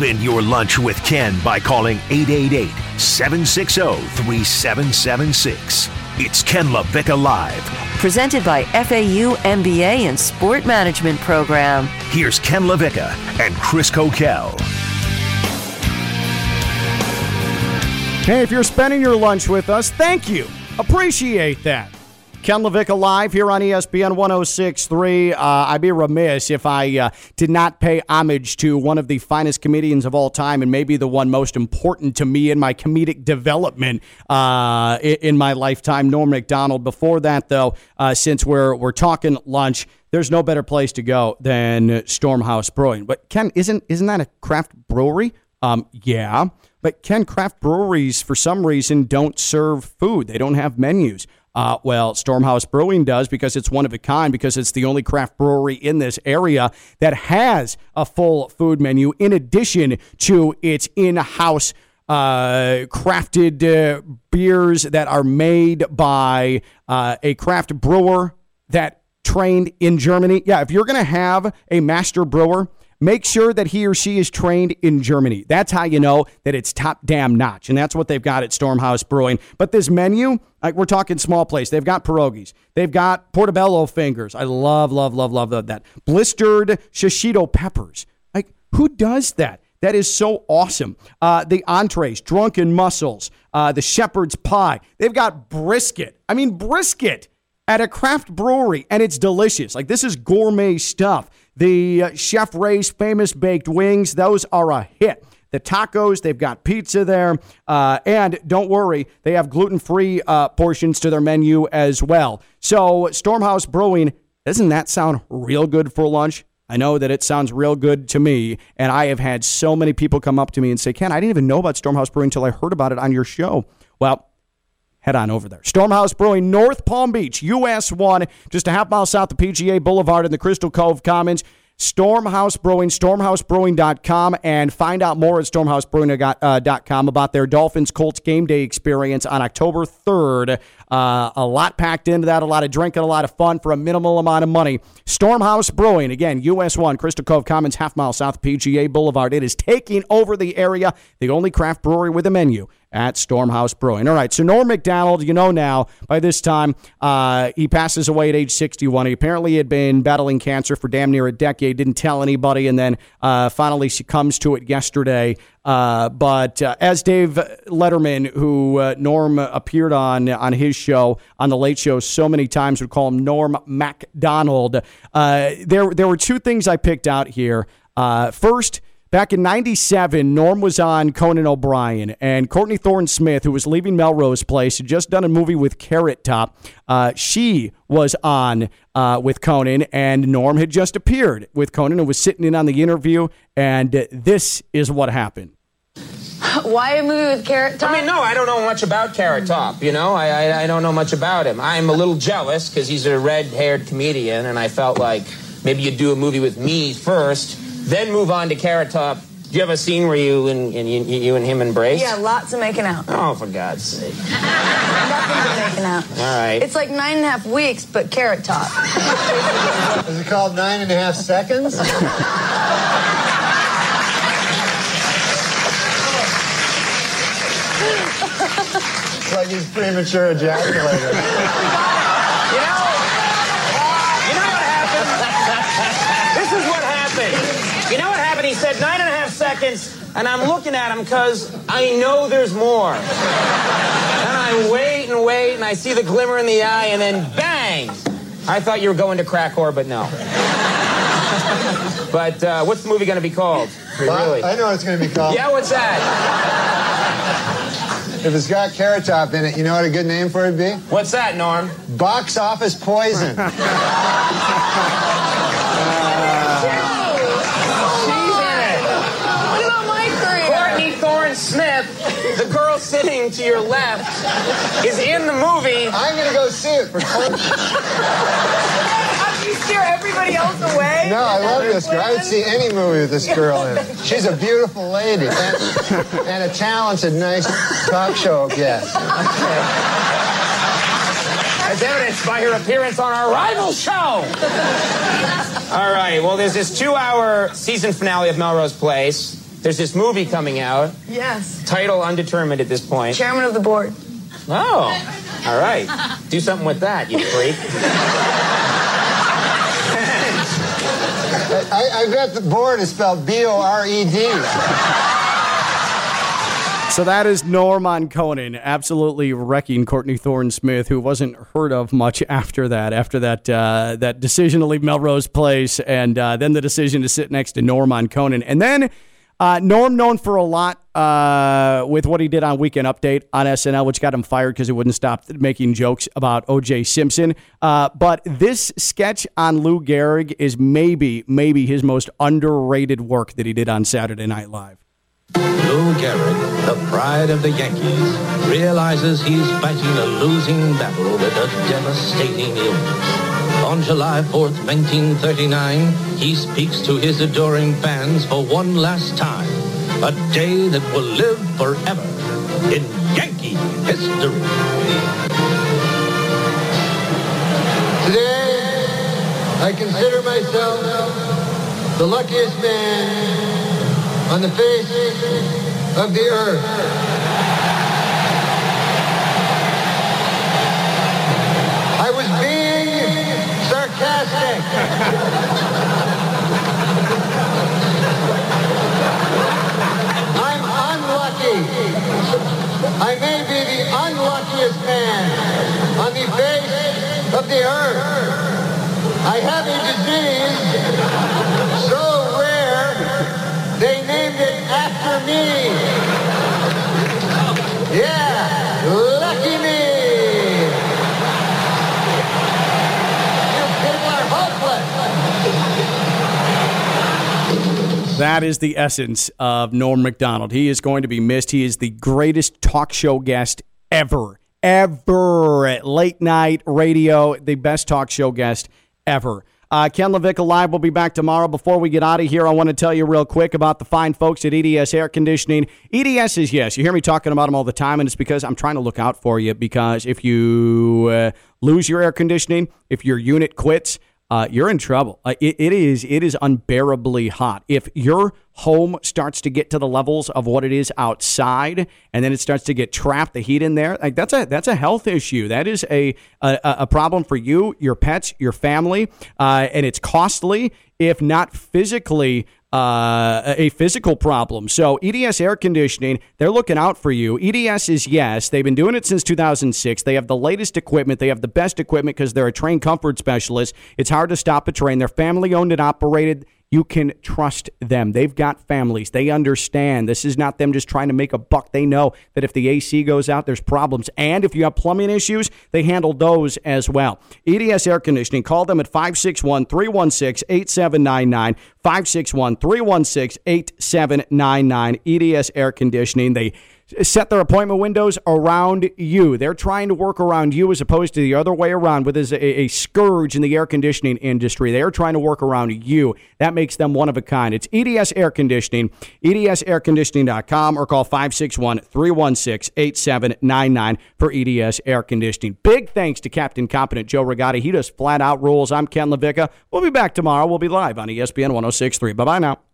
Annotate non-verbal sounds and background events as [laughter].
spend your lunch with Ken by calling 888 760 3776. It's Ken LaVicka Live. Presented by FAU MBA and Sport Management Program. Here's Ken LaVicka and Chris Coquel. Hey, if you're spending your lunch with us, thank you. Appreciate that. Ken LaVicka live here on ESPN 1063. Uh, I'd be remiss if I uh, did not pay homage to one of the finest comedians of all time and maybe the one most important to me in my comedic development uh, in, in my lifetime, Norm MacDonald. Before that, though, uh, since we're, we're talking lunch, there's no better place to go than Stormhouse Brewing. But Ken, isn't isn't that a craft brewery? Um, yeah, but Ken, craft breweries for some reason don't serve food. They don't have menus. Uh, well, Stormhouse Brewing does because it's one of a kind, because it's the only craft brewery in this area that has a full food menu in addition to its in house uh, crafted uh, beers that are made by uh, a craft brewer that trained in Germany. Yeah, if you're going to have a master brewer, make sure that he or she is trained in Germany. That's how you know that it's top damn notch. And that's what they've got at Stormhouse Brewing. But this menu, like we're talking small place. They've got pierogies. They've got portobello fingers. I love, love, love, love, love that. Blistered shishito peppers. Like, who does that? That is so awesome. Uh, the entrees, drunken mussels, uh, the shepherd's pie. They've got brisket. I mean, brisket at a craft brewery, and it's delicious. Like, this is gourmet stuff. The uh, Chef Ray's famous baked wings, those are a hit. The tacos, they've got pizza there. Uh, and don't worry, they have gluten free uh, portions to their menu as well. So, Stormhouse Brewing, doesn't that sound real good for lunch? I know that it sounds real good to me, and I have had so many people come up to me and say, Ken, I didn't even know about Stormhouse Brewing until I heard about it on your show. Well, head on over there. Stormhouse Brewing, North Palm Beach, US 1, just a half mile south of PGA Boulevard in the Crystal Cove Commons. Stormhouse Brewing, stormhousebrewing.com, and find out more at stormhousebrewing.com about their Dolphins Colts game day experience on October 3rd. Uh, a lot packed into that, a lot of drinking, a lot of fun for a minimal amount of money. Stormhouse Brewing, again, US 1, Crystal Cove Commons, half mile south PGA Boulevard. It is taking over the area, the only craft brewery with a menu at Stormhouse Brewing. All right, so Norm MacDonald, you know now, by this time, uh, he passes away at age 61. He apparently had been battling cancer for damn near a decade, didn't tell anybody, and then uh, finally succumbs to it yesterday. Uh, but uh, as Dave Letterman, who uh, Norm appeared on on his show on the Late Show so many times, would call him Norm MacDonald. Uh, there there were two things I picked out here. Uh, first. Back in 97, Norm was on Conan O'Brien, and Courtney Thorne Smith, who was leaving Melrose Place, had just done a movie with Carrot Top. Uh, she was on uh, with Conan, and Norm had just appeared with Conan and was sitting in on the interview, and uh, this is what happened. Why a movie with Carrot Top? I mean, no, I don't know much about Carrot Top. You know, I I, I don't know much about him. I'm a little jealous because he's a red-haired comedian, and I felt like maybe you'd do a movie with me first, then move on to Carrot Top. Do you have a scene where you and, and you, you and him embrace? Yeah, lots of making out. Oh, for God's sake! [laughs] Nothing but making out. All right. It's like nine and a half weeks, but Carrot Top. [laughs] Is it called nine and a half seconds? it's like he's premature ejaculator. You know, you know what happened? This is what happened. You know what happened? He said nine and a half seconds, and I'm looking at him because I know there's more. And I wait and wait, and I see the glimmer in the eye, and then bang! I thought you were going to crack whore, but no. [laughs] But uh, what's the movie going to be called? Really? I know what it's going to be called. Yeah, what's that? If it's got carrot top in it, you know what a good name for it would be? What's that, Norm? Box office poison. [laughs] She's in it. What about my career? Courtney Smith, the girl sitting to your left, is in the movie. I'm going to go see it for fun. How uh, do you steer everybody else away? No, I love this girl. I would see any movie with this girl in it. She's a beautiful lady and, and a talented, nice talk show guest. As evidenced by her appearance on our rival show. All right, well, there's this two hour season finale of Melrose Place. There's this movie coming out, Yes. title undetermined at this point. Chairman of the board. Oh, all right. Do something with that, you freak. I, I bet the board is spelled B O R E D. So that is Norman Conan, absolutely wrecking Courtney Thorne Smith, who wasn't heard of much after that, after that uh, that decision to leave Melrose Place, and uh, then the decision to sit next to Norman Conan, and then uh, Norm known for a lot uh, with what he did on Weekend Update on SNL, which got him fired because he wouldn't stop making jokes about O.J. Simpson. Uh, but this sketch on Lou Gehrig is maybe maybe his most underrated work that he did on Saturday Night Live. Lou Gehrig, the pride of the Yankees, realizes he's fighting a losing battle with a devastating illness. On July 4th, 1939, he speaks to his adoring fans for one last time. A day that will live forever in Yankee history. Today, I consider myself the luckiest man on the face of the earth. I was being sarcastic. I'm unlucky. I may be the unluckiest man on the face of the earth. I have a disease so rare, they named it after me. Yeah, lucky me. That is the essence of Norm MacDonald. He is going to be missed. He is the greatest talk show guest ever, ever at late night radio, the best talk show guest ever. Uh, Ken LaVicka Live will be back tomorrow. Before we get out of here, I want to tell you real quick about the fine folks at EDS Air Conditioning. EDS is, yes, you hear me talking about them all the time, and it's because I'm trying to look out for you because if you uh, lose your air conditioning, if your unit quits, uh, you're in trouble. Uh, it, it is it is unbearably hot. If your home starts to get to the levels of what it is outside, and then it starts to get trapped, the heat in there, like that's a that's a health issue. That is a a, a problem for you, your pets, your family, uh, and it's costly if not physically uh, a physical problem. So EDS air conditioning, they're looking out for you. EDS is yes, they've been doing it since 2006. They have the latest equipment. They have the best equipment because they're a trained comfort specialist. It's hard to stop a train. They're family owned and operated. You can trust them. They've got families. They understand. This is not them just trying to make a buck. They know that if the AC goes out, there's problems. And if you have plumbing issues, they handle those as well. EDS Air Conditioning, call them at 561 316 8799. 561 316 8799. EDS Air Conditioning. They set their appointment windows around you. They're trying to work around you as opposed to the other way around, which is a, a scourge in the air conditioning industry. They're trying to work around you. That makes them one of a kind. It's EDS Air Conditioning, edsairconditioning.com, or call 561 316 8799 for EDS Air Conditioning. Big thanks to Captain Competent Joe Regatta. He does flat out rules. I'm Ken LaVicka. We'll be back tomorrow. We'll be live on ESPN 1063. Bye bye now.